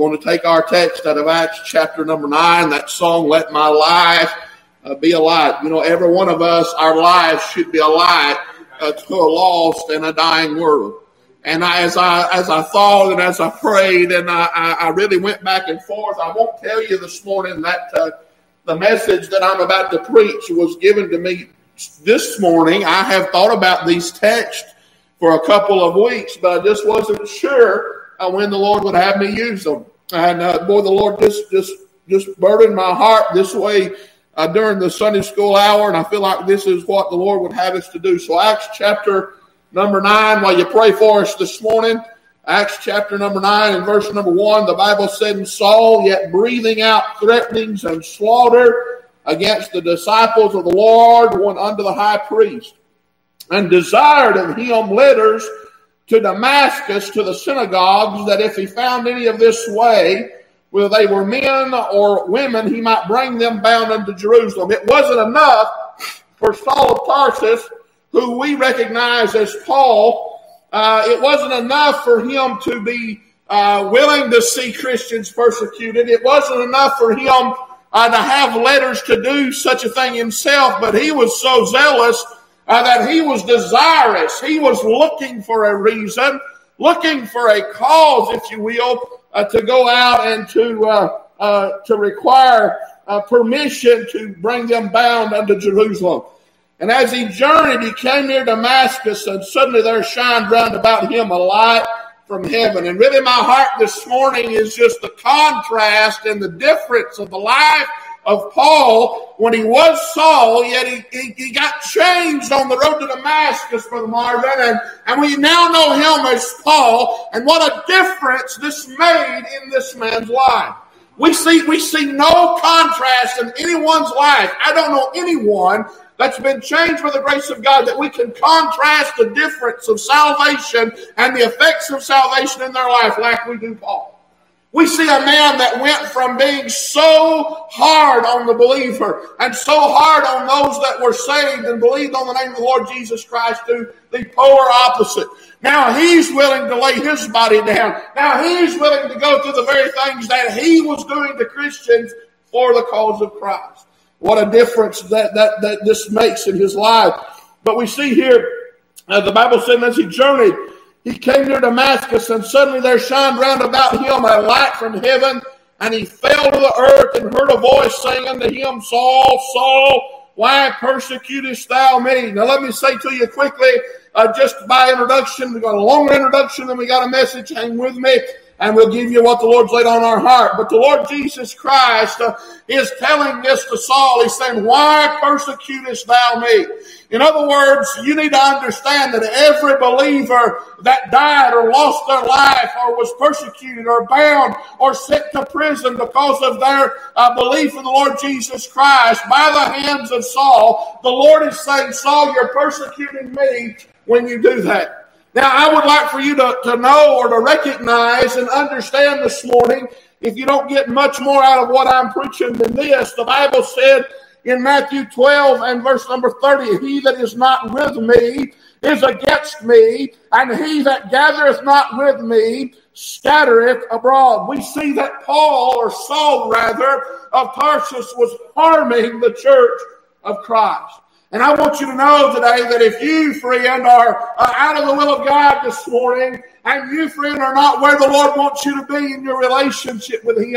going to take our text out of Acts chapter number nine, that song, Let My Life uh, Be a Light. You know, every one of us, our lives should be a light uh, to a lost and a dying world. And I, as I as I thought and as I prayed and I, I, really went back and forth, I won't tell you this morning that uh, the message that I'm about to preach was given to me this morning. I have thought about these texts for a couple of weeks, but I just wasn't sure uh, when the Lord would have me use them. And uh, boy, the Lord just just just burdened my heart this way uh, during the Sunday school hour, and I feel like this is what the Lord would have us to do. So, Acts chapter number 9, while you pray for us this morning. Acts chapter number 9 and verse number 1, the Bible said, And Saul, yet breathing out threatenings and slaughter against the disciples of the Lord, went unto the high priest, and desired of him letters to Damascus to the synagogues, that if he found any of this way, whether they were men or women, he might bring them bound unto Jerusalem. It wasn't enough for Saul of Tarsus who we recognize as Paul, uh, it wasn't enough for him to be uh, willing to see Christians persecuted. It wasn't enough for him uh, to have letters to do such a thing himself, but he was so zealous uh, that he was desirous. He was looking for a reason, looking for a cause, if you will, uh, to go out and to uh, to require permission to bring them bound unto Jerusalem. And as he journeyed, he came near Damascus, and suddenly there shined round about him a light from heaven. And really, my heart this morning is just the contrast and the difference of the life of Paul when he was Saul, yet he, he, he, got changed on the road to Damascus, Brother Marvin, and, and we now know him as Paul, and what a difference this made in this man's life. We see, we see no contrast in anyone's life. I don't know anyone that's been changed by the grace of God that we can contrast the difference of salvation and the effects of salvation in their life like we do Paul. We see a man that went from being so hard on the believer and so hard on those that were saved and believed on the name of the Lord Jesus Christ to the polar opposite. Now he's willing to lay his body down. Now he's willing to go through the very things that he was doing to Christians for the cause of Christ. What a difference that, that, that this makes in his life. But we see here, uh, the Bible said as he journeyed, he came near Damascus, and suddenly there shined round about him a light from heaven, and he fell to the earth and heard a voice saying unto him, Saul, Saul, why persecutest thou me? Now let me say to you quickly, uh, just by introduction, we got a longer introduction, and we got a message. Hang with me and we'll give you what the Lord's laid on our heart. But the Lord Jesus Christ uh, is telling this to Saul. He's saying, Why persecutest thou me? In other words, you need to understand that every believer that died or lost their life or was persecuted or bound or sent to prison because of their uh, belief in the Lord Jesus Christ by the hands of Saul, the Lord is saying, Saul, you're persecuting me when you do that. Now, I would like for you to, to know or to recognize and understand this morning, if you don't get much more out of what I'm preaching than this, the Bible said in Matthew 12 and verse number 30, He that is not with me is against me, and he that gathereth not with me scattereth abroad. We see that Paul, or Saul rather, of Tarsus was harming the church of Christ. And I want you to know today that if you, friend, are uh, out of the will of God this morning, and you, friend, are not where the Lord wants you to be in your relationship with Him,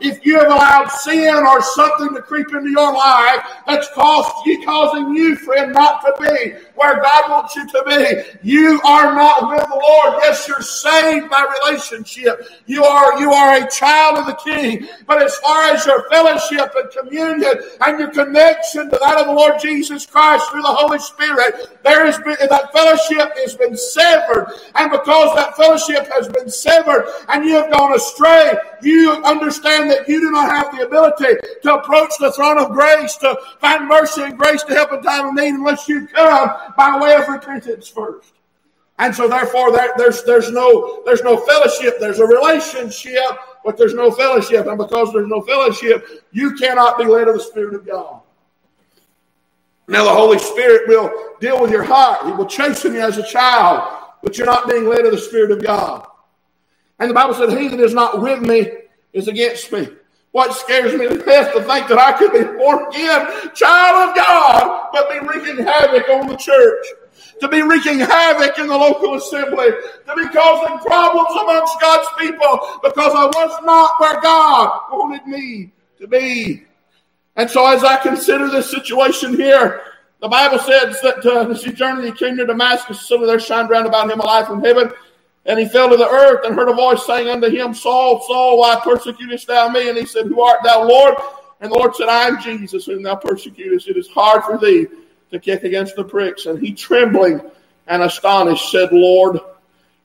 if you have allowed sin or something to creep into your life that's caused you, causing you, friend, not to be where God wants you to be, you are not with the Lord. Yes, you're saved by relationship. You are you are a child of the King. But as far as your fellowship and communion and your connection to that of the Lord Jesus Christ through the Holy Spirit, there has been that fellowship has been severed, and because that fellowship has been severed and you have gone astray, you understand that you do not have the ability to approach the throne of grace to find mercy and grace to help in time of need unless you come by way of repentance first. And so therefore there, there's there's no there's no fellowship, there's a relationship, but there's no fellowship. And because there's no fellowship, you cannot be led of the Spirit of God. Now the Holy Spirit will deal with your heart. He will chasten you as a child but you're not being led of the Spirit of God. And the Bible said, He that is not with me is against me. What scares me to death to think that I could be born again, child of God, but be wreaking havoc on the church, to be wreaking havoc in the local assembly, to be causing problems amongst God's people because I was not where God wanted me to be. And so as I consider this situation here, the Bible says that uh, as he journeyed, he came to Damascus, so there shined round about him a light from heaven. And he fell to the earth and heard a voice saying unto him, Saul, Saul, why persecutest thou me? And he said, Who art thou, Lord? And the Lord said, I am Jesus, whom thou persecutest. It is hard for thee to kick against the pricks. And he, trembling and astonished, said, Lord,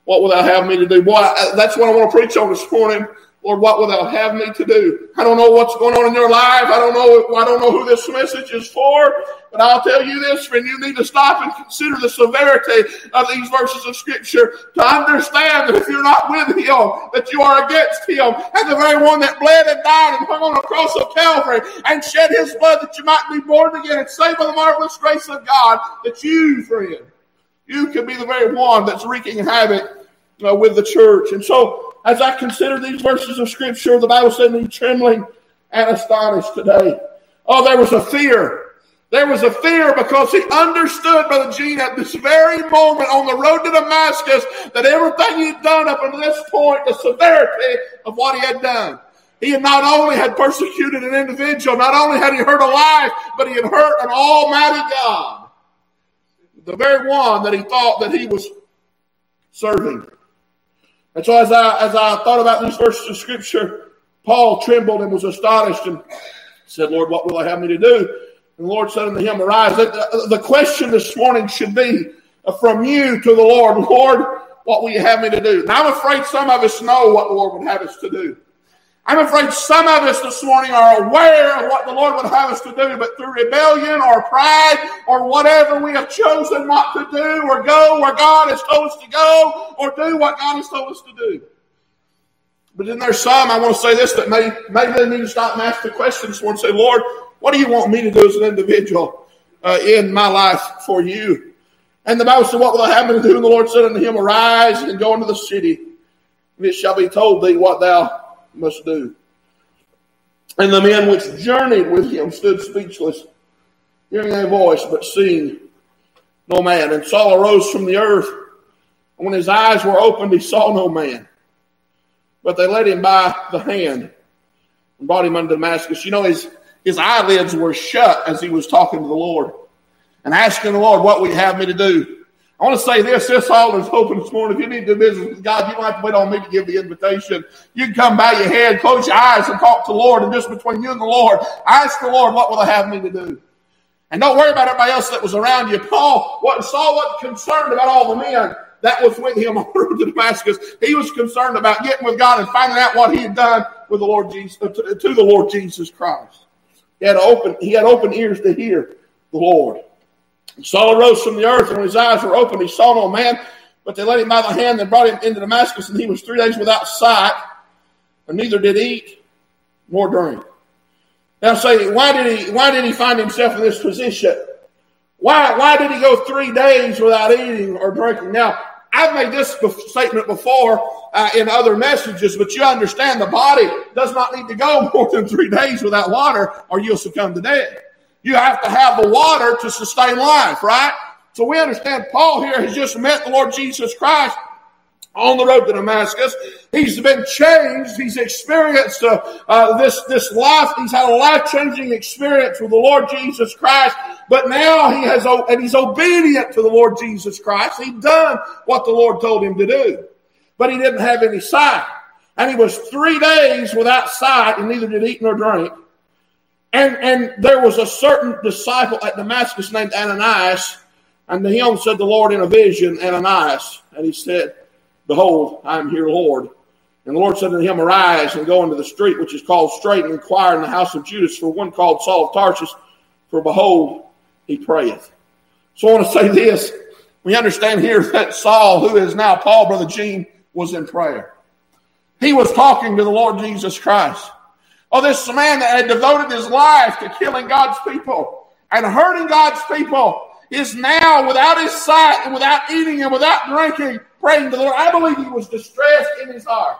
what wilt thou have me to do? Boy, that's what I want to preach on this morning. Lord, what will thou have me to do? I don't know what's going on in your life. I don't know. I don't know who this message is for. But I'll tell you this, friend. You need to stop and consider the severity of these verses of Scripture to understand that if you're not with Him, that you are against Him, and the very one that bled and died and hung on the cross of Calvary and shed His blood that you might be born again and saved by the marvelous grace of God. That you, friend, you could be the very one that's wreaking havoc uh, with the church. And so as I consider these verses of Scripture, the Bible said me trembling and astonished today. Oh, there was a fear. There was a fear because he understood, Brother Gene, at this very moment on the road to Damascus, that everything he'd done up until this point, the severity of what he had done. He had not only had persecuted an individual, not only had he hurt a life, but he had hurt an almighty God. The very one that he thought that he was serving. And so as I as I thought about these verses of scripture, Paul trembled and was astonished and said, Lord, what will I have me to do? And the Lord said unto him, Arise. The question this morning should be uh, from you to the Lord, Lord, what will you have me to do? Now I'm afraid some of us know what the Lord would have us to do. I'm afraid some of us this morning are aware of what the Lord would have us to do, but through rebellion or pride or whatever we have chosen not to do or go where God has told us to go or do what God has told us to do. But then there's some, I want to say this, that may, maybe they need to stop and ask the question this morning say, Lord, what do you want me to do as an individual uh, in my life for you? And the Bible said, What will I have to do? And the Lord said unto him, Arise and go into the city, and it shall be told thee what thou must do. And the men which journeyed with him stood speechless, hearing a voice, but seeing no man. And Saul arose from the earth. And when his eyes were opened, he saw no man. But they led him by the hand and brought him unto Damascus. You know, his, his eyelids were shut as he was talking to the Lord and asking the Lord, What would you have me to do? I want to say this, this altar is open this morning. If you need to visit with God, you don't have to wait on me to give the invitation. You can come bow your head, close your eyes, and talk to the Lord, and just between you and the Lord, ask the Lord, what will I have me to do? And don't worry about everybody else that was around you. Paul Saul wasn't concerned about all the men that was with him on the to Damascus. He was concerned about getting with God and finding out what he had done with the Lord Jesus uh, to, to the Lord Jesus Christ. He had open he had open ears to hear the Lord. Saul arose from the earth, and when his eyes were opened, he saw no man, but they led him by the hand and brought him into Damascus, and he was three days without sight, and neither did eat nor drink. Now say, why did he why did he find himself in this position? Why why did he go three days without eating or drinking? Now, I've made this statement before uh, in other messages, but you understand the body does not need to go more than three days without water, or you'll succumb to death. You have to have the water to sustain life, right? So we understand Paul here has just met the Lord Jesus Christ on the road to Damascus. He's been changed. He's experienced uh, uh, this this life. He's had a life changing experience with the Lord Jesus Christ. But now he has and he's obedient to the Lord Jesus Christ. He's done what the Lord told him to do, but he didn't have any sight, and he was three days without sight, and neither did eat nor drink. And, and there was a certain disciple at Damascus named Ananias, and to him said the Lord in a vision, Ananias. And he said, Behold, I am here, Lord. And the Lord said to him, Arise and go into the street which is called Straight, and inquire in the house of Judas for one called Saul of Tarsus, for behold, he prayeth. So I want to say this. We understand here that Saul, who is now Paul, Brother Gene, was in prayer. He was talking to the Lord Jesus Christ. Oh, this man that had devoted his life to killing God's people and hurting God's people is now without his sight and without eating and without drinking, praying to the Lord. I believe he was distressed in his heart.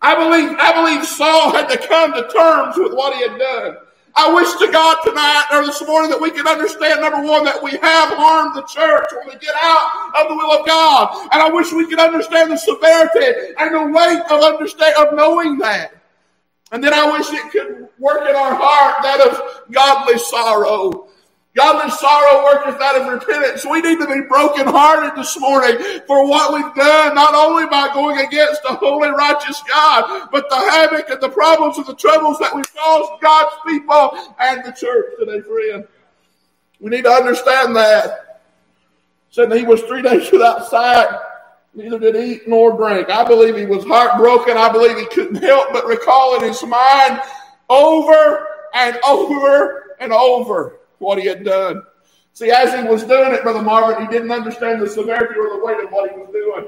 I believe, I believe Saul had to come to terms with what he had done. I wish to God tonight or this morning that we can understand, number one, that we have harmed the church when we get out of the will of God. And I wish we could understand the severity and the weight of understand of knowing that. And then I wish it could work in our heart that of godly sorrow. Godly sorrow worketh out of repentance. We need to be brokenhearted this morning for what we've done, not only by going against a holy, righteous God, but the havoc and the problems and the troubles that we've caused God's people and the church today, friend. We need to understand that. Said he was three days without sight, neither did eat nor drink. I believe he was heartbroken. I believe he couldn't help but recall in his mind over and over and over what he had done. See, as he was doing it, Brother Marvin, he didn't understand the severity or the weight of what he was doing.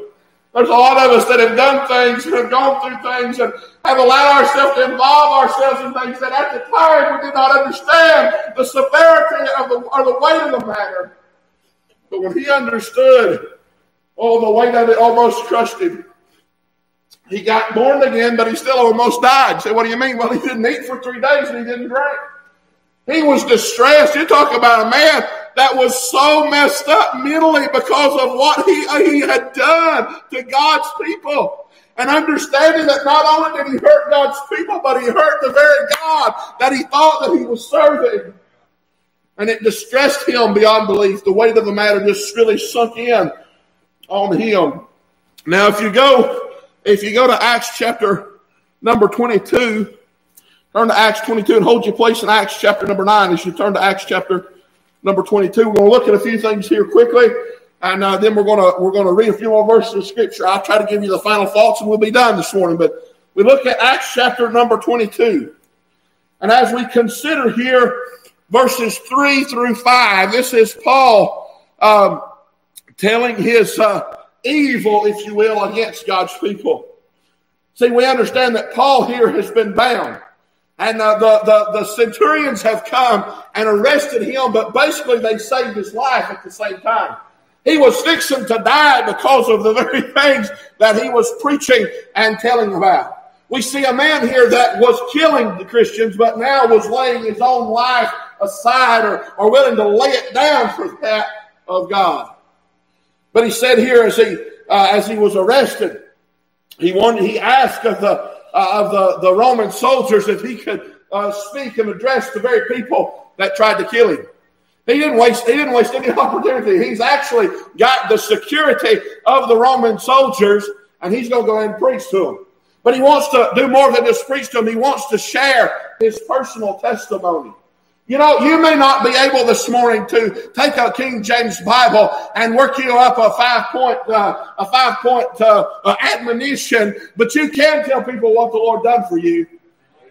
There's a lot of us that have done things and have gone through things and have allowed ourselves to involve ourselves in things that at the time we did not understand the severity of the, or the weight of the matter. But when he understood, oh, the weight of it almost crushed him. He got born again, but he still almost died. Say, what do you mean? Well, he didn't eat for three days and he didn't drink. He was distressed. You talk about a man that was so messed up mentally because of what he, he had done to God's people. And understanding that not only did he hurt God's people, but he hurt the very God that he thought that he was serving. And it distressed him beyond belief. The weight of the matter just really sunk in on him. Now, if you go, if you go to Acts chapter number 22, Turn to Acts 22 and hold your place in Acts chapter number 9 as you turn to Acts chapter number 22. We're going to look at a few things here quickly, and uh, then we're going to we're going to read a few more verses of Scripture. I'll try to give you the final thoughts, and we'll be done this morning. But we look at Acts chapter number 22, and as we consider here verses 3 through 5, this is Paul um, telling his uh, evil, if you will, against God's people. See, we understand that Paul here has been bound. And uh, the, the, the centurions have come and arrested him, but basically they saved his life at the same time. He was fixing to die because of the very things that he was preaching and telling about. We see a man here that was killing the Christians, but now was laying his own life aside or, or willing to lay it down for that of God. But he said here as he, uh, as he was arrested, he wanted, he asked of the, uh, of the, the Roman soldiers if he could uh, speak and address the very people that tried to kill him. He didn't waste. He didn't waste any opportunity. He's actually got the security of the Roman soldiers, and he's going to go and preach to them. But he wants to do more than just preach to them. He wants to share his personal testimony. You know, you may not be able this morning to take a King James Bible and work you up a five point, uh, a five point uh, uh, admonition, but you can tell people what the Lord done for you.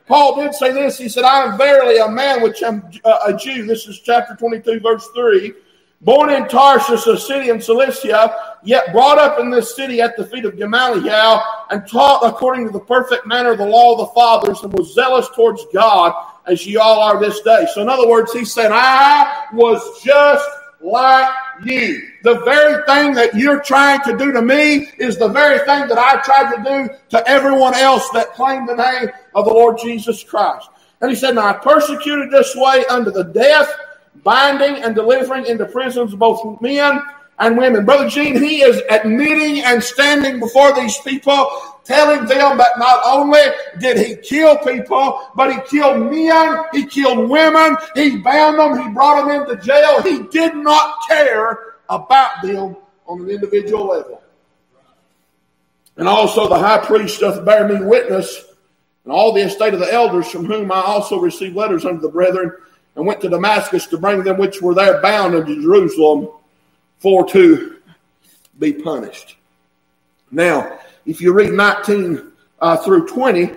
Paul did say this. He said, "I am verily a man which am uh, a Jew." This is chapter twenty-two, verse three. Born in Tarsus, a city in Cilicia, yet brought up in this city at the feet of Gamaliel, and taught according to the perfect manner of the law of the fathers, and was zealous towards God as ye all are this day. So, in other words, he said, I was just like you. The very thing that you're trying to do to me is the very thing that I tried to do to everyone else that claimed the name of the Lord Jesus Christ. And he said, Now I persecuted this way unto the death, binding and delivering into prisons both men and women. Brother Gene, he is admitting and standing before these people, telling them that not only did he kill people, but he killed men, he killed women, he bound them, he brought them into jail. He did not care about them on an individual level. And also the high priest doth bear me witness, and all the estate of the elders, from whom I also received letters unto the brethren, and went to Damascus to bring them which were there bound unto Jerusalem for to be punished. Now, if you read 19 uh, through 20,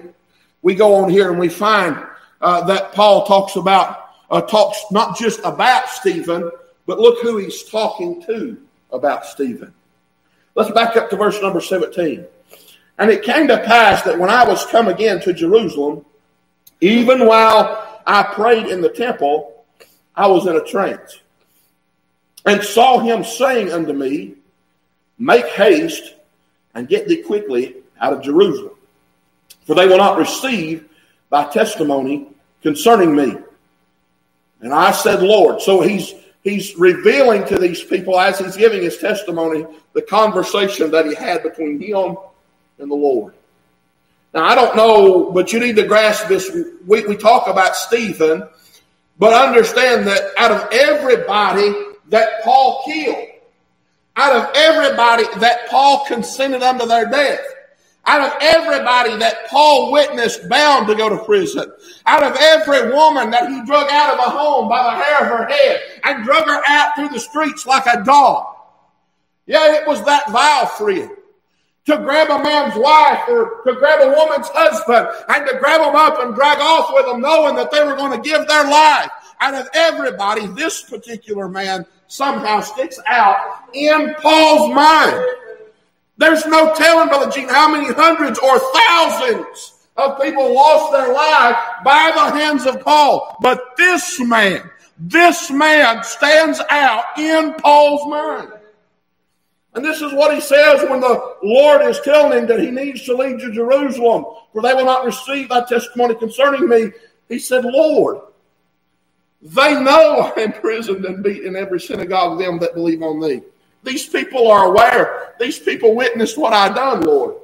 we go on here and we find uh, that Paul talks about, uh, talks not just about Stephen, but look who he's talking to about Stephen. Let's back up to verse number 17. And it came to pass that when I was come again to Jerusalem, even while I prayed in the temple, I was in a trance and saw him saying unto me, Make haste and get thee quickly out of Jerusalem. for they will not receive thy testimony concerning me. And I said, Lord. So he's he's revealing to these people as he's giving his testimony the conversation that he had between him and the Lord. Now I don't know, but you need to grasp this. We, we talk about Stephen, but understand that out of everybody that Paul killed, out of everybody that Paul consented unto their death, out of everybody that Paul witnessed bound to go to prison, out of every woman that he drug out of a home by the hair of her head and drug her out through the streets like a dog. Yeah, it was that vile friend to grab a man's wife or to grab a woman's husband and to grab them up and drag off with them knowing that they were going to give their life. Out of everybody, this particular man somehow sticks out in Paul's mind. There's no telling, Brother Gene, how many hundreds or thousands of people lost their life by the hands of Paul. But this man, this man stands out in Paul's mind. And this is what he says when the Lord is telling him that he needs to lead to Jerusalem, for they will not receive thy testimony concerning me. He said, Lord, they know I am imprisoned and beaten in every synagogue of them that believe on thee. These people are aware. These people witnessed what I done, Lord.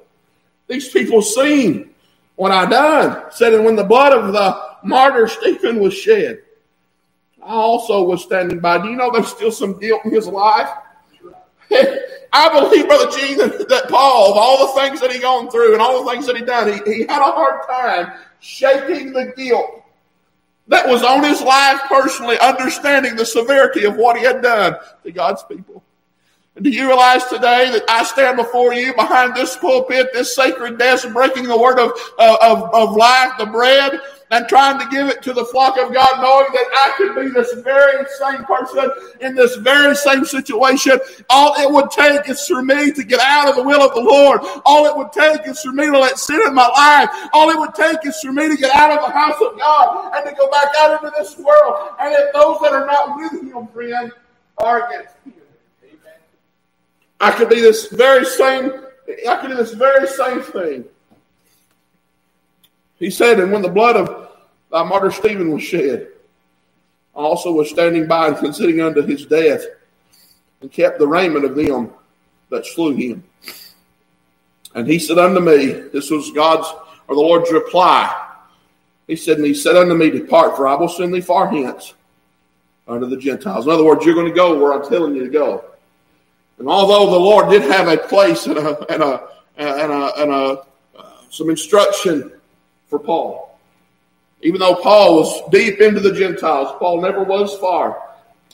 These people seen what I done. Said, and when the blood of the martyr Stephen was shed, I also was standing by. Do you know there's still some guilt in his life? I believe, Brother that, that, Paul, of all the things that he gone through and all the things that he done, he, he had a hard time shaking the guilt that was on his life personally, understanding the severity of what he had done to God's people. And do you realize today that I stand before you behind this pulpit, this sacred desk, breaking the word of, of, of life, the bread, and trying to give it to the flock of God, knowing that I could be this very same person in this very same situation. All it would take is for me to get out of the will of the Lord. All it would take is for me to let sin in my life. All it would take is for me to get out of the house of God and to go back out into this world. And if those that are not with Him, friend, are against Him. I could be this very same, I could do this very same thing. He said, and when the blood of thy martyr Stephen was shed, I also was standing by and considering unto his death, and kept the raiment of them that slew him. And he said unto me, this was God's or the Lord's reply. He said, and he said unto me, Depart, for I will send thee far hence unto the Gentiles. In other words, you're going to go where I'm telling you to go. And although the Lord did have a place and a and a and a, and a uh, some instruction for Paul, even though Paul was deep into the Gentiles, Paul never was far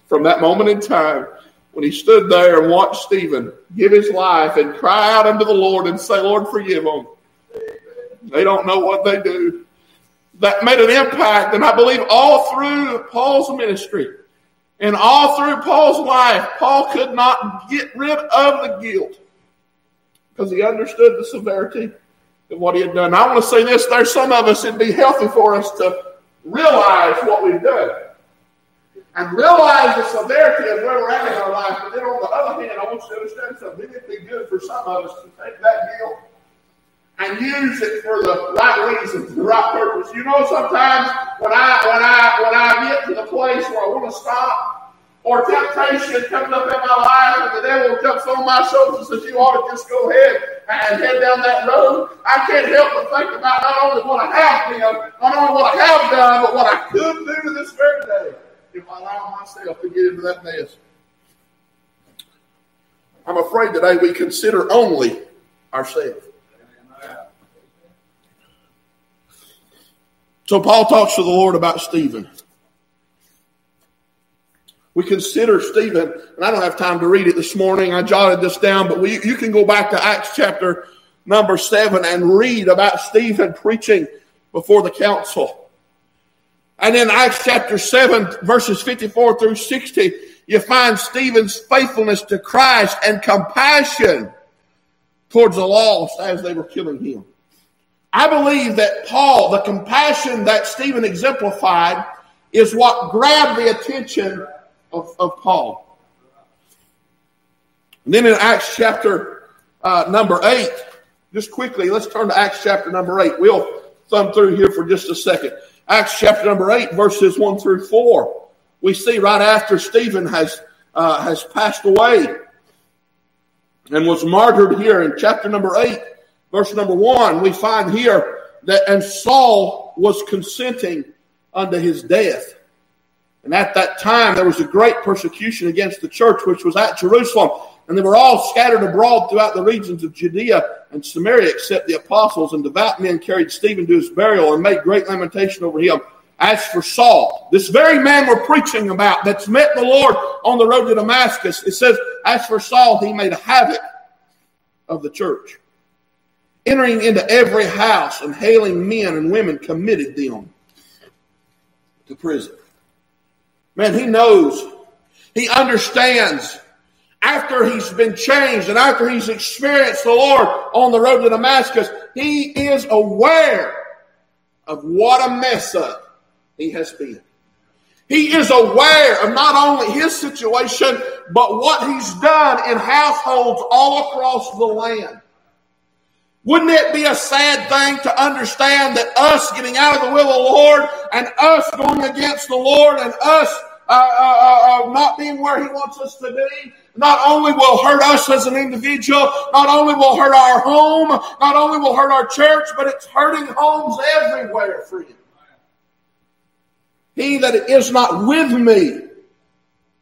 from that moment in time when he stood there and watched Stephen give his life and cry out unto the Lord and say, Lord, forgive them. They don't know what they do. That made an impact, and I believe all through Paul's ministry and all through Paul's life, Paul could not get rid of the guilt because he understood the severity what he had done. I want to say this there's some of us, it'd be healthy for us to realize what we've done and realize the severity of where we're at in our life. But then on the other hand, I want you to understand something. It'd be good for some of us to take that guilt and use it for the right reasons, the right purpose. You know, sometimes when I when I when I get to the place where I want to stop, or temptation comes up in my life, and the devil jumps on my shoulders and says, "You ought to just go ahead and head down that road." I can't help but think about not only what I have done, not only what I have done, but what I could do this very day if I allow myself to get into that mess. I'm afraid today we consider only ourselves. So Paul talks to the Lord about Stephen. We consider Stephen, and I don't have time to read it this morning. I jotted this down, but we, you can go back to Acts chapter number seven and read about Stephen preaching before the council. And in Acts chapter 7, verses 54 through 60, you find Stephen's faithfulness to Christ and compassion towards the lost as they were killing him. I believe that Paul, the compassion that Stephen exemplified, is what grabbed the attention of, of Paul. And then in Acts chapter uh, number 8, just quickly, let's turn to Acts chapter number 8. We'll thumb through here for just a second. Acts chapter number 8, verses 1 through 4. We see right after Stephen has, uh, has passed away and was martyred here in chapter number 8, verse number 1, we find here that, and Saul was consenting unto his death. And at that time, there was a great persecution against the church, which was at Jerusalem. And they were all scattered abroad throughout the regions of Judea and Samaria, except the apostles. And devout men carried Stephen to his burial and made great lamentation over him. As for Saul, this very man we're preaching about that's met the Lord on the road to Damascus, it says, As for Saul, he made a havoc of the church, entering into every house and hailing men and women, committed them to prison. Man, he knows, he understands after he's been changed and after he's experienced the Lord on the road to Damascus, he is aware of what a mess up he has been. He is aware of not only his situation, but what he's done in households all across the land. Wouldn't it be a sad thing to understand that us getting out of the will of the Lord and us going against the Lord and us uh, uh, uh, uh, not being where He wants us to be, not only will hurt us as an individual, not only will hurt our home, not only will hurt our church, but it's hurting homes everywhere, friend. He that is not with me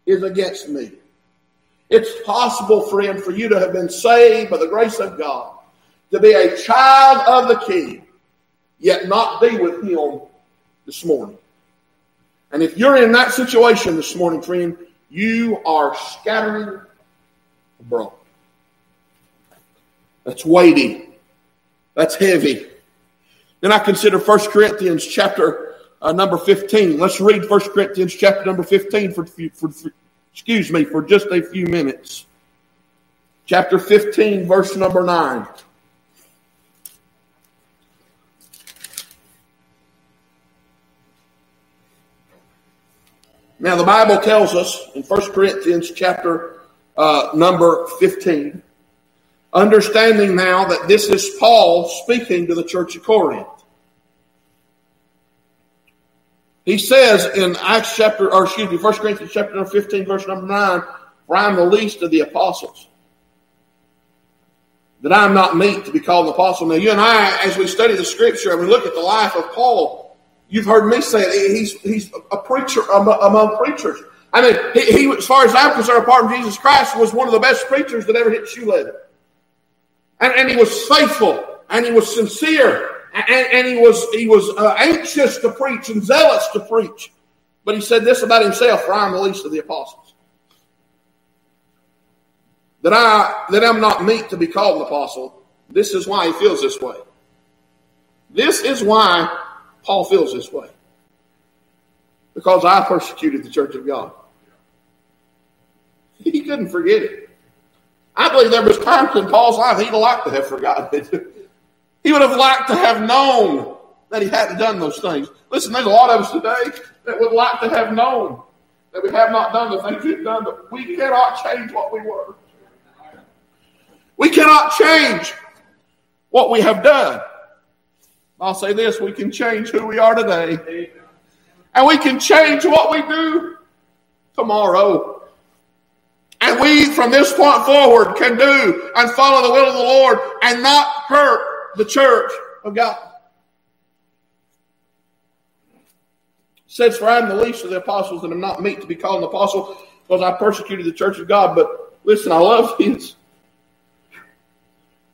is against me. It's possible, friend, for you to have been saved by the grace of God, to be a child of the King, yet not be with Him this morning. And if you're in that situation this morning, friend, you are scattering abroad. That's weighty. That's heavy. Then I consider 1 Corinthians chapter uh, number 15. Let's read 1 Corinthians chapter number 15 for, for, for, excuse me, for just a few minutes. Chapter 15, verse number 9. Now, the Bible tells us in 1 Corinthians chapter uh, number 15, understanding now that this is Paul speaking to the church of Corinth. He says in Acts chapter, or excuse me, 1 Corinthians chapter number 15, verse number 9, For I am the least of the apostles. That I am not meet to be called an apostle. Now, you and I, as we study the scripture and we look at the life of Paul, You've heard me say it. He's, he's a preacher among preachers. I mean, he, he, as far as I'm concerned, apart from Jesus Christ, was one of the best preachers that ever hit shoe leather. And, and he was faithful, and he was sincere, and, and he was he was uh, anxious to preach and zealous to preach. But he said this about himself: "For I am the least of the apostles." That I that I'm not meet to be called an apostle. This is why he feels this way. This is why Paul feels this way because I persecuted the church of God. He couldn't forget it. I believe there was times in Paul's life he'd like to have forgotten it. he would have liked to have known that he hadn't done those things. Listen, there's a lot of us today that would like to have known that we have not done the things we've done, but we cannot change what we were. We cannot change what we have done. I'll say this we can change who we are today. And we can change what we do tomorrow. And we, from this point forward, can do and follow the will of the Lord and not hurt the church of God. Says, For I am the least of the apostles and am not meet to be called an apostle because I persecuted the church of God. But listen, I love this.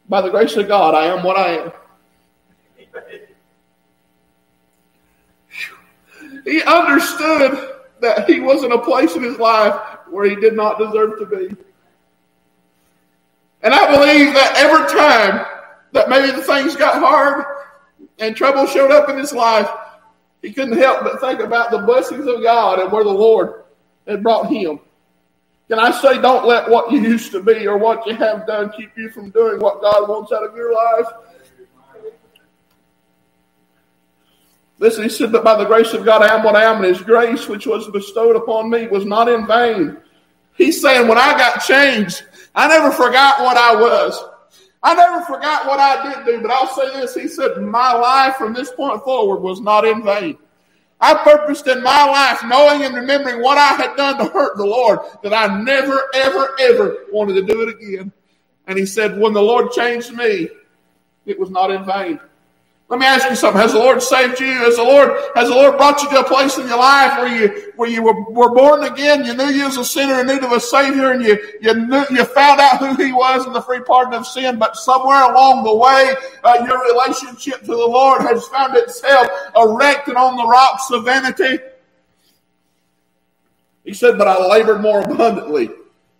By the grace of God, I am what I am. He understood that he was in a place in his life where he did not deserve to be. And I believe that every time that maybe the things got hard and trouble showed up in his life, he couldn't help but think about the blessings of God and where the Lord had brought him. Can I say, don't let what you used to be or what you have done keep you from doing what God wants out of your life? Listen, he said, But by the grace of God, I am what I am, and his grace, which was bestowed upon me, was not in vain. He's saying, When I got changed, I never forgot what I was. I never forgot what I did do, but I'll say this. He said, My life from this point forward was not in vain. I purposed in my life, knowing and remembering what I had done to hurt the Lord, that I never, ever, ever wanted to do it again. And he said, When the Lord changed me, it was not in vain. Let me ask you something. Has the Lord saved you? Has the Lord, has the Lord brought you to a place in your life where you, where you were, were born again? You knew you was a sinner in need of a Savior and you, you knew, you found out who He was and the free pardon of sin, but somewhere along the way, uh, your relationship to the Lord has found itself erected on the rocks of vanity. He said, but I labored more abundantly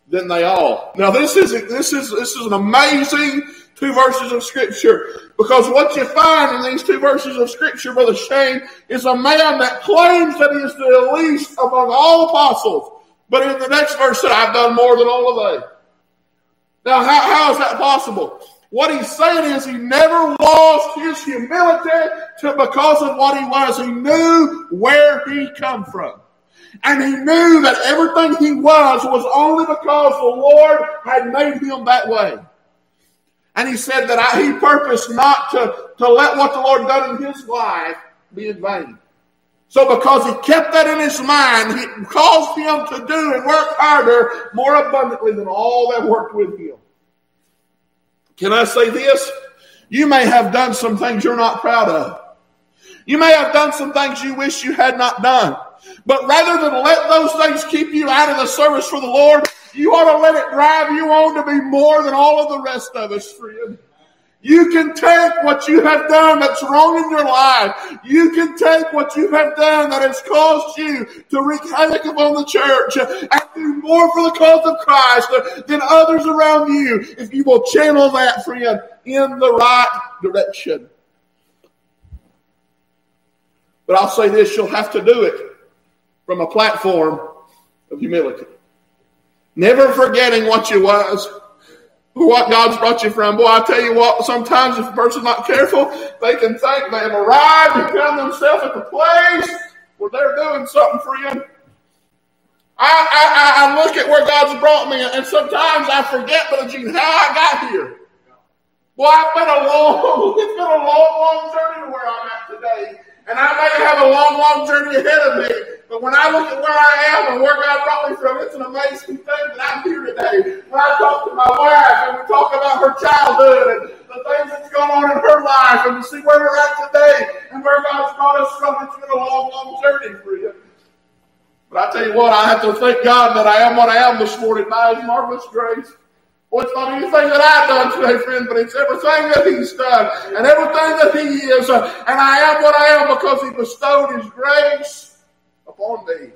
than they all. Now this is, this is, this is an amazing two verses of scripture. Because what you find in these two verses of scripture, Brother Shane, is a man that claims that he is the least among all apostles. But in the next verse said, I've done more than all of them. Now, how, how is that possible? What he's saying is he never lost his humility to because of what he was. He knew where he come from. And he knew that everything he was was only because the Lord had made him that way. And he said that I, he purposed not to, to let what the Lord done in his life be in vain. So because he kept that in his mind, he caused him to do and work harder more abundantly than all that worked with him. Can I say this? You may have done some things you're not proud of. You may have done some things you wish you had not done. But rather than let those things keep you out of the service for the Lord, you ought to let it drive you on to be more than all of the rest of us, friend. You can take what you have done that's wrong in your life. You can take what you have done that has caused you to wreak havoc upon the church and do more for the cause of Christ than others around you if you will channel that, friend, in the right direction. But I'll say this, you'll have to do it from a platform of humility. Never forgetting what you was what God's brought you from. Boy, I tell you what, sometimes if a person's not careful, they can think they have arrived and found themselves at the place where they're doing something for you. I, I, I look at where God's brought me, and sometimes I forget, Brother Gene, how I got here. Boy, I've been a long, it's been a long, long journey to where I'm at today. And I may have a long, long journey ahead of me. But when I look at where I am and where God brought me from, it's an amazing thing that I'm here today. When I talk to my wife and we talk about her childhood and the things that's going on in her life and to see where we're at today and where God's brought us from, it's been a long, long journey for you. But I tell you what, I have to thank God that I am what I am this morning by His marvelous grace. It's not anything that I've done today, friend, but it's everything that He's done and everything that He is. And I am what I am because He bestowed His grace upon me.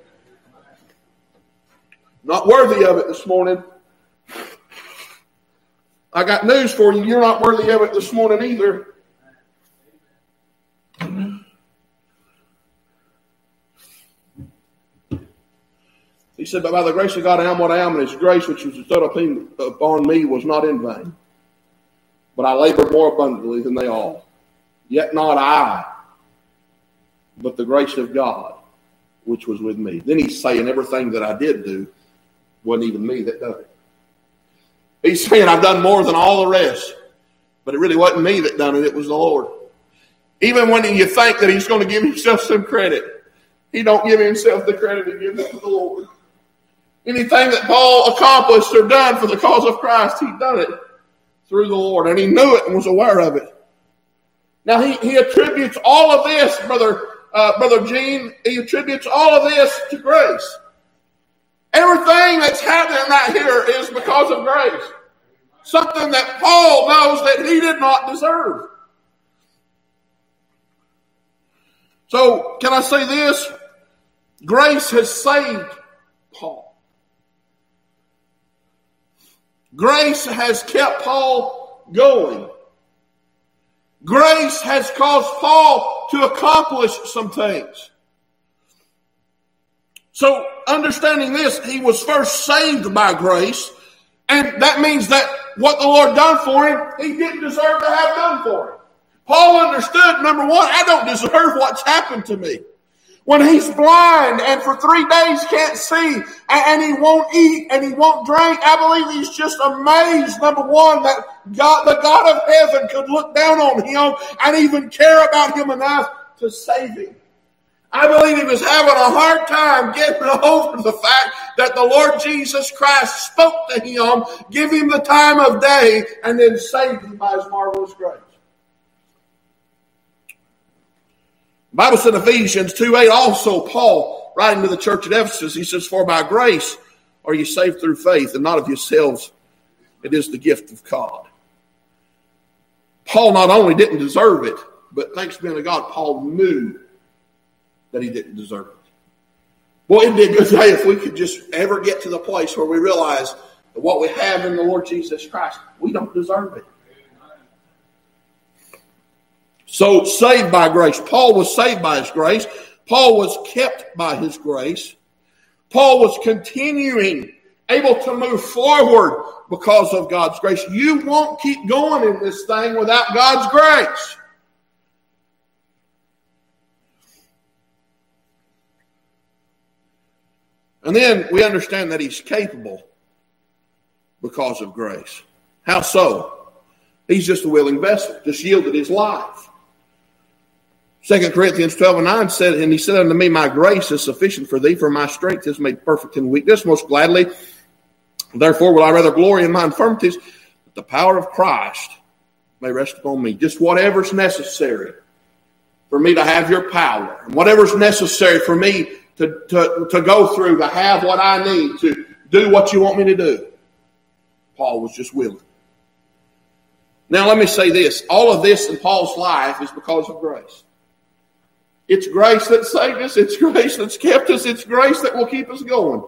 Not worthy of it this morning. I got news for you. You're not worthy of it this morning either. He said, But by the grace of God, I am what I am, and His grace which was bestowed upon me was not in vain. But I labored more abundantly than they all. Yet not I, but the grace of God which was with me. Then he's saying everything that I did do wasn't even me that done it. He's saying I've done more than all the rest, but it really wasn't me that done it, it was the Lord. Even when you think that he's going to give himself some credit, he don't give himself the credit, he gives it to the Lord. Anything that Paul accomplished or done for the cause of Christ, he done it through the Lord, and he knew it and was aware of it. Now he, he attributes all of this, brother uh, Brother Gene, he attributes all of this to grace. Everything that's happening right here is because of grace. Something that Paul knows that he did not deserve. So, can I say this? Grace has saved Paul. Grace has kept Paul going. Grace has caused Paul to accomplish some things. So, understanding this, he was first saved by grace, and that means that what the Lord done for him, he didn't deserve to have done for him. Paul understood, number one, I don't deserve what's happened to me. When he's blind and for three days can't see and he won't eat and he won't drink, I believe he's just amazed, number one, that God, the God of heaven could look down on him and even care about him enough to save him. I believe he was having a hard time getting over the fact that the Lord Jesus Christ spoke to him, give him the time of day, and then saved him by his marvelous grace. Bible said Ephesians 2 8 also, Paul, writing to the church at Ephesus, he says, For by grace are you saved through faith, and not of yourselves. It is the gift of God. Paul not only didn't deserve it, but thanks be to God, Paul knew that he didn't deserve it. Boy, it'd be a good day if we could just ever get to the place where we realize that what we have in the Lord Jesus Christ, we don't deserve it. So, saved by grace. Paul was saved by his grace. Paul was kept by his grace. Paul was continuing, able to move forward because of God's grace. You won't keep going in this thing without God's grace. And then we understand that he's capable because of grace. How so? He's just a willing vessel, just yielded his life. Second Corinthians 12 and 9 said, And he said unto me, My grace is sufficient for thee, for my strength is made perfect in weakness. Most gladly, therefore, will I rather glory in my infirmities, that the power of Christ may rest upon me. Just whatever's necessary for me to have your power, and whatever's necessary for me to, to, to go through to have what I need to do what you want me to do. Paul was just willing. Now, let me say this all of this in Paul's life is because of grace. It's grace that saved us. It's grace that's kept us. It's grace that will keep us going.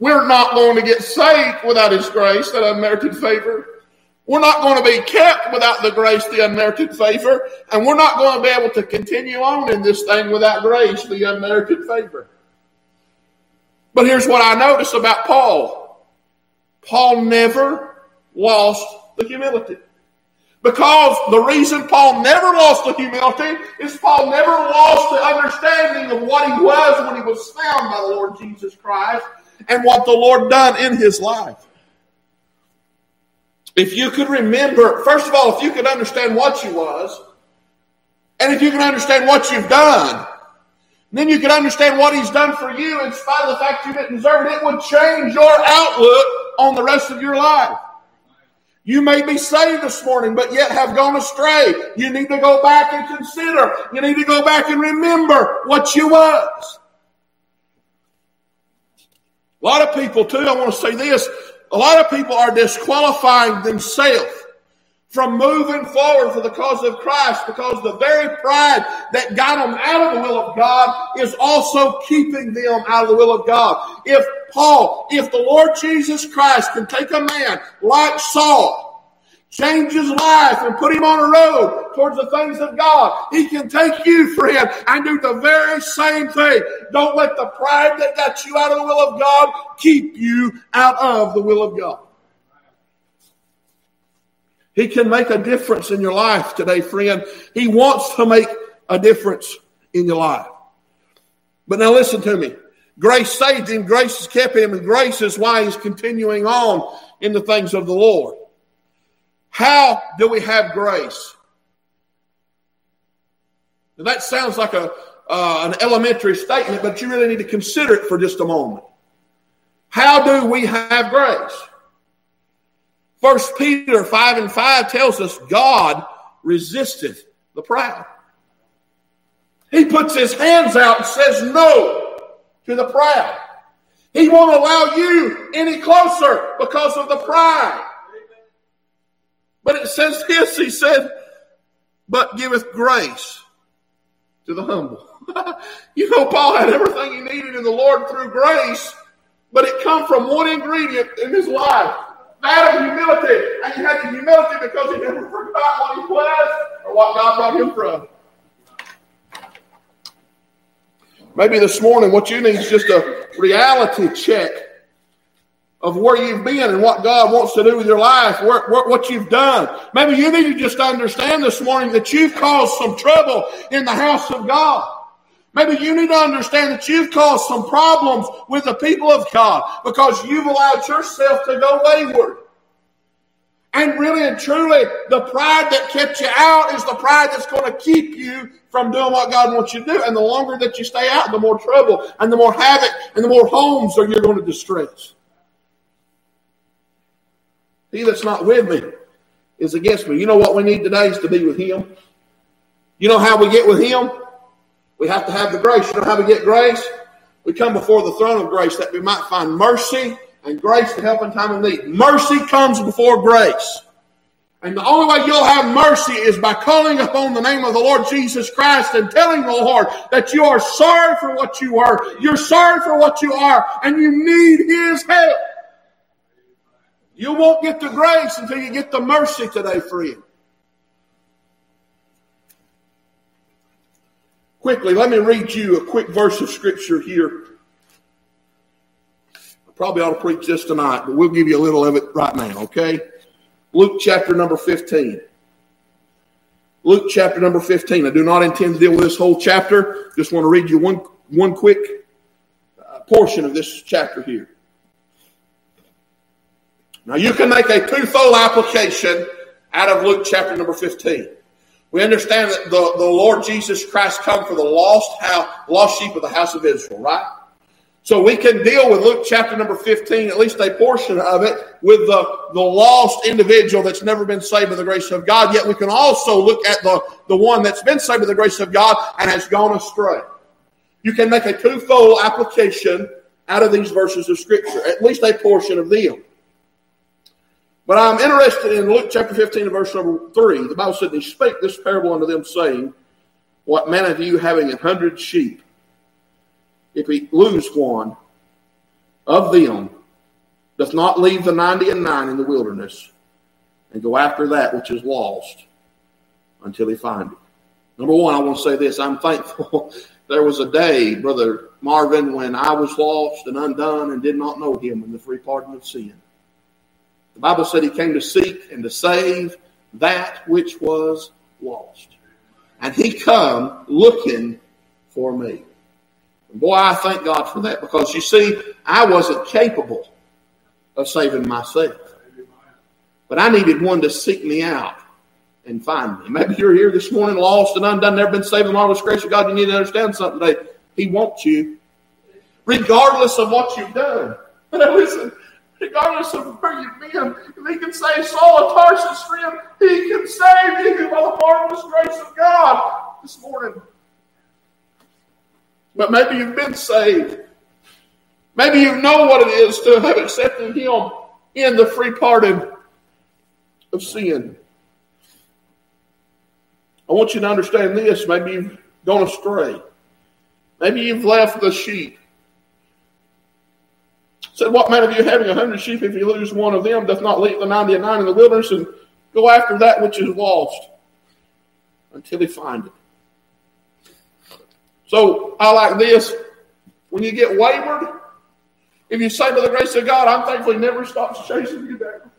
We're not going to get saved without His grace, that unmerited favor. We're not going to be kept without the grace, the unmerited favor. And we're not going to be able to continue on in this thing without grace, the unmerited favor. But here's what I notice about Paul Paul never lost the humility. Because the reason Paul never lost the humility is Paul never lost the understanding of what he was when he was found by the Lord Jesus Christ and what the Lord done in his life. If you could remember, first of all, if you could understand what you was, and if you can understand what you've done, then you can understand what he's done for you in spite of the fact you didn't deserve it. It would change your outlook on the rest of your life. You may be saved this morning, but yet have gone astray. You need to go back and consider. You need to go back and remember what you was. A lot of people, too, I want to say this. A lot of people are disqualifying themselves from moving forward for the cause of Christ because the very pride that got them out of the will of God is also keeping them out of the will of God. If Paul, if the Lord Jesus Christ can take a man like Saul change his life and put him on a road towards the things of God. He can take you, friend, and do the very same thing. Don't let the pride that got you out of the will of God keep you out of the will of God. He can make a difference in your life today, friend. He wants to make a difference in your life. But now listen to me. Grace saved him, grace has kept him, and grace is why he's continuing on in the things of the Lord. How do we have grace? Now that sounds like a, uh, an elementary statement, but you really need to consider it for just a moment. How do we have grace? First Peter 5 and 5 tells us God resisteth the proud. He puts his hands out and says no to the proud. He won't allow you any closer because of the pride. But it says this, he said, but giveth grace to the humble. you know, Paul had everything he needed in the Lord through grace, but it come from one ingredient in his life. That of humility. And he had the humility because he never forgot what he was or what God brought him from. Maybe this morning what you need is just a reality check of where you've been and what God wants to do with your life, where, where, what you've done. Maybe you need to just understand this morning that you've caused some trouble in the house of God. Maybe you need to understand that you've caused some problems with the people of God because you've allowed yourself to go wayward. And really and truly, the pride that kept you out is the pride that's going to keep you from doing what God wants you to do. And the longer that you stay out, the more trouble and the more havoc and the more homes are you're going to distress. He that's not with me is against me. You know what we need today is to be with Him. You know how we get with Him? We have to have the grace. You know how we get grace? We come before the throne of grace that we might find mercy and grace to help in time of need. Mercy comes before grace. And the only way you'll have mercy is by calling upon the name of the Lord Jesus Christ and telling the Lord that you are sorry for what you are. You're sorry for what you are and you need His help. You won't get the grace until you get the mercy today, friend. Quickly, let me read you a quick verse of scripture here. I probably ought to preach this tonight, but we'll give you a little of it right now, okay? Luke chapter number 15. Luke chapter number 15. I do not intend to deal with this whole chapter. Just want to read you one, one quick uh, portion of this chapter here. Now, you can make a twofold application out of Luke chapter number 15. We understand that the, the Lord Jesus Christ come for the lost, how, lost sheep of the house of Israel, right? So we can deal with Luke chapter number 15, at least a portion of it, with the, the lost individual that's never been saved by the grace of God. Yet we can also look at the, the one that's been saved by the grace of God and has gone astray. You can make a twofold application out of these verses of Scripture, at least a portion of them. But I'm interested in Luke chapter 15 and verse number 3. The Bible said, He spake this parable unto them, saying, What man of you having a hundred sheep, if he lose one of them, doth not leave the ninety and nine in the wilderness, and go after that which is lost until he find it? Number one, I want to say this. I'm thankful there was a day, Brother Marvin, when I was lost and undone and did not know him in the free pardon of sin. The Bible said he came to seek and to save that which was lost. And he come looking for me. Boy, I thank God for that because you see, I wasn't capable of saving myself. But I needed one to seek me out and find me. Maybe you're here this morning lost and undone, never been saved in the marvelous grace of God. You need to understand something today. He wants you, regardless of what you've done. Listen, regardless of where you've been. If he can save Saul of Tarsus, friend, he can save you by the marvelous grace of God this morning. But maybe you've been saved. Maybe you know what it is to have accepted him in the free pardon of sin. I want you to understand this. Maybe you've gone astray. Maybe you've left the sheep said, What man of you having a hundred sheep, if you lose one of them, doth not leave the ninety and nine in the wilderness and go after that which is lost until he find it? So I like this. When you get wayward, if you say by the grace of God, I'm thankful he never stops chasing you down.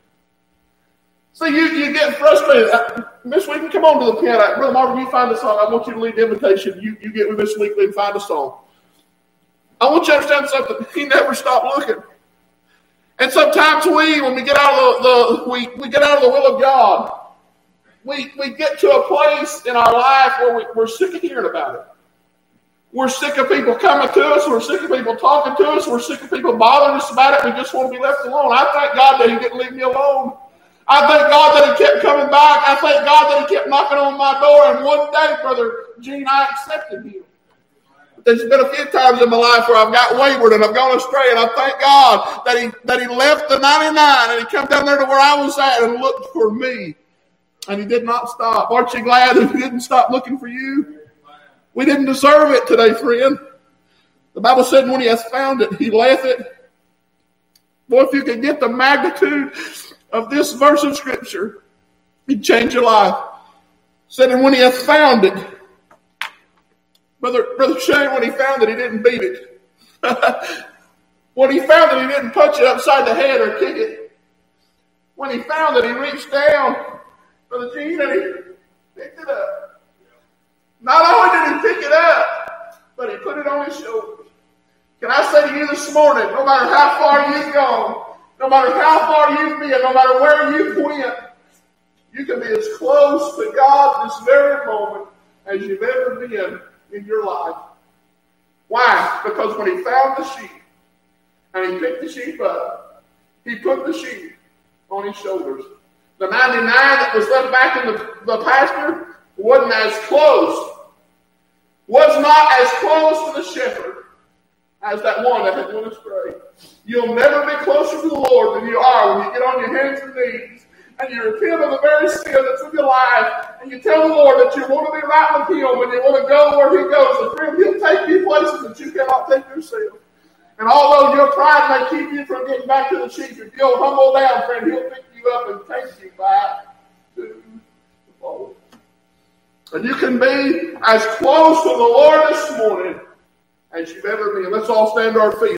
See, you, you get frustrated. Uh, Miss Weekly, come on to the piano. Brother Marvin, you find a song. I want you to lead the invitation. You, you get with Miss Weekly and find a song. I want you to understand something. He never stopped looking. And sometimes we, when we get out of the, the we, we get out of the will of God, we, we get to a place in our life where we, we're sick of hearing about it. We're sick of people coming to us. We're sick of people talking to us. We're sick of people bothering us about it. We just want to be left alone. I thank God that He didn't leave me alone. I thank God that He kept coming back. I thank God that He kept knocking on my door. And one day, Brother Gene, I accepted Him. There's been a few times in my life where I've got wayward and I've gone astray, and I thank God that He that He left the 99 and He come down there to where I was at and looked for me. And He did not stop. Aren't you glad that He didn't stop looking for you? We didn't deserve it today, friend. The Bible said when He has found it, He left it. Boy, if you could get the magnitude of this verse of Scripture, He'd change your life. Said, and when He has found it, Brother, Brother Shane, when he found that he didn't beat it, when he found that he didn't punch it upside the head or kick it, when he found that he reached down, Brother Gene, and he picked it up. Not only did he pick it up, but he put it on his shoulders. Can I say to you this morning, no matter how far you've gone, no matter how far you've been, no matter where you've went, you can be as close to God this very moment as you've ever been in your life. Why? Because when he found the sheep and he picked the sheep up, he put the sheep on his shoulders. The 99 that was left back in the, the pasture wasn't as close, was not as close to the shepherd as that one that had went astray. You'll never be closer to the Lord than you are when you get on your hands and knees and you repent of the very sin that's in your life, and you tell the Lord that you want to be right with Him and you want to go where He goes, and friend, He'll take you places that you cannot take yourself. And although your pride may keep you from getting back to the sheep, if you'll humble down, friend, He'll pick you up and take you back to the. And you can be as close to the Lord this morning as you've ever been. Let's all stand to our feet.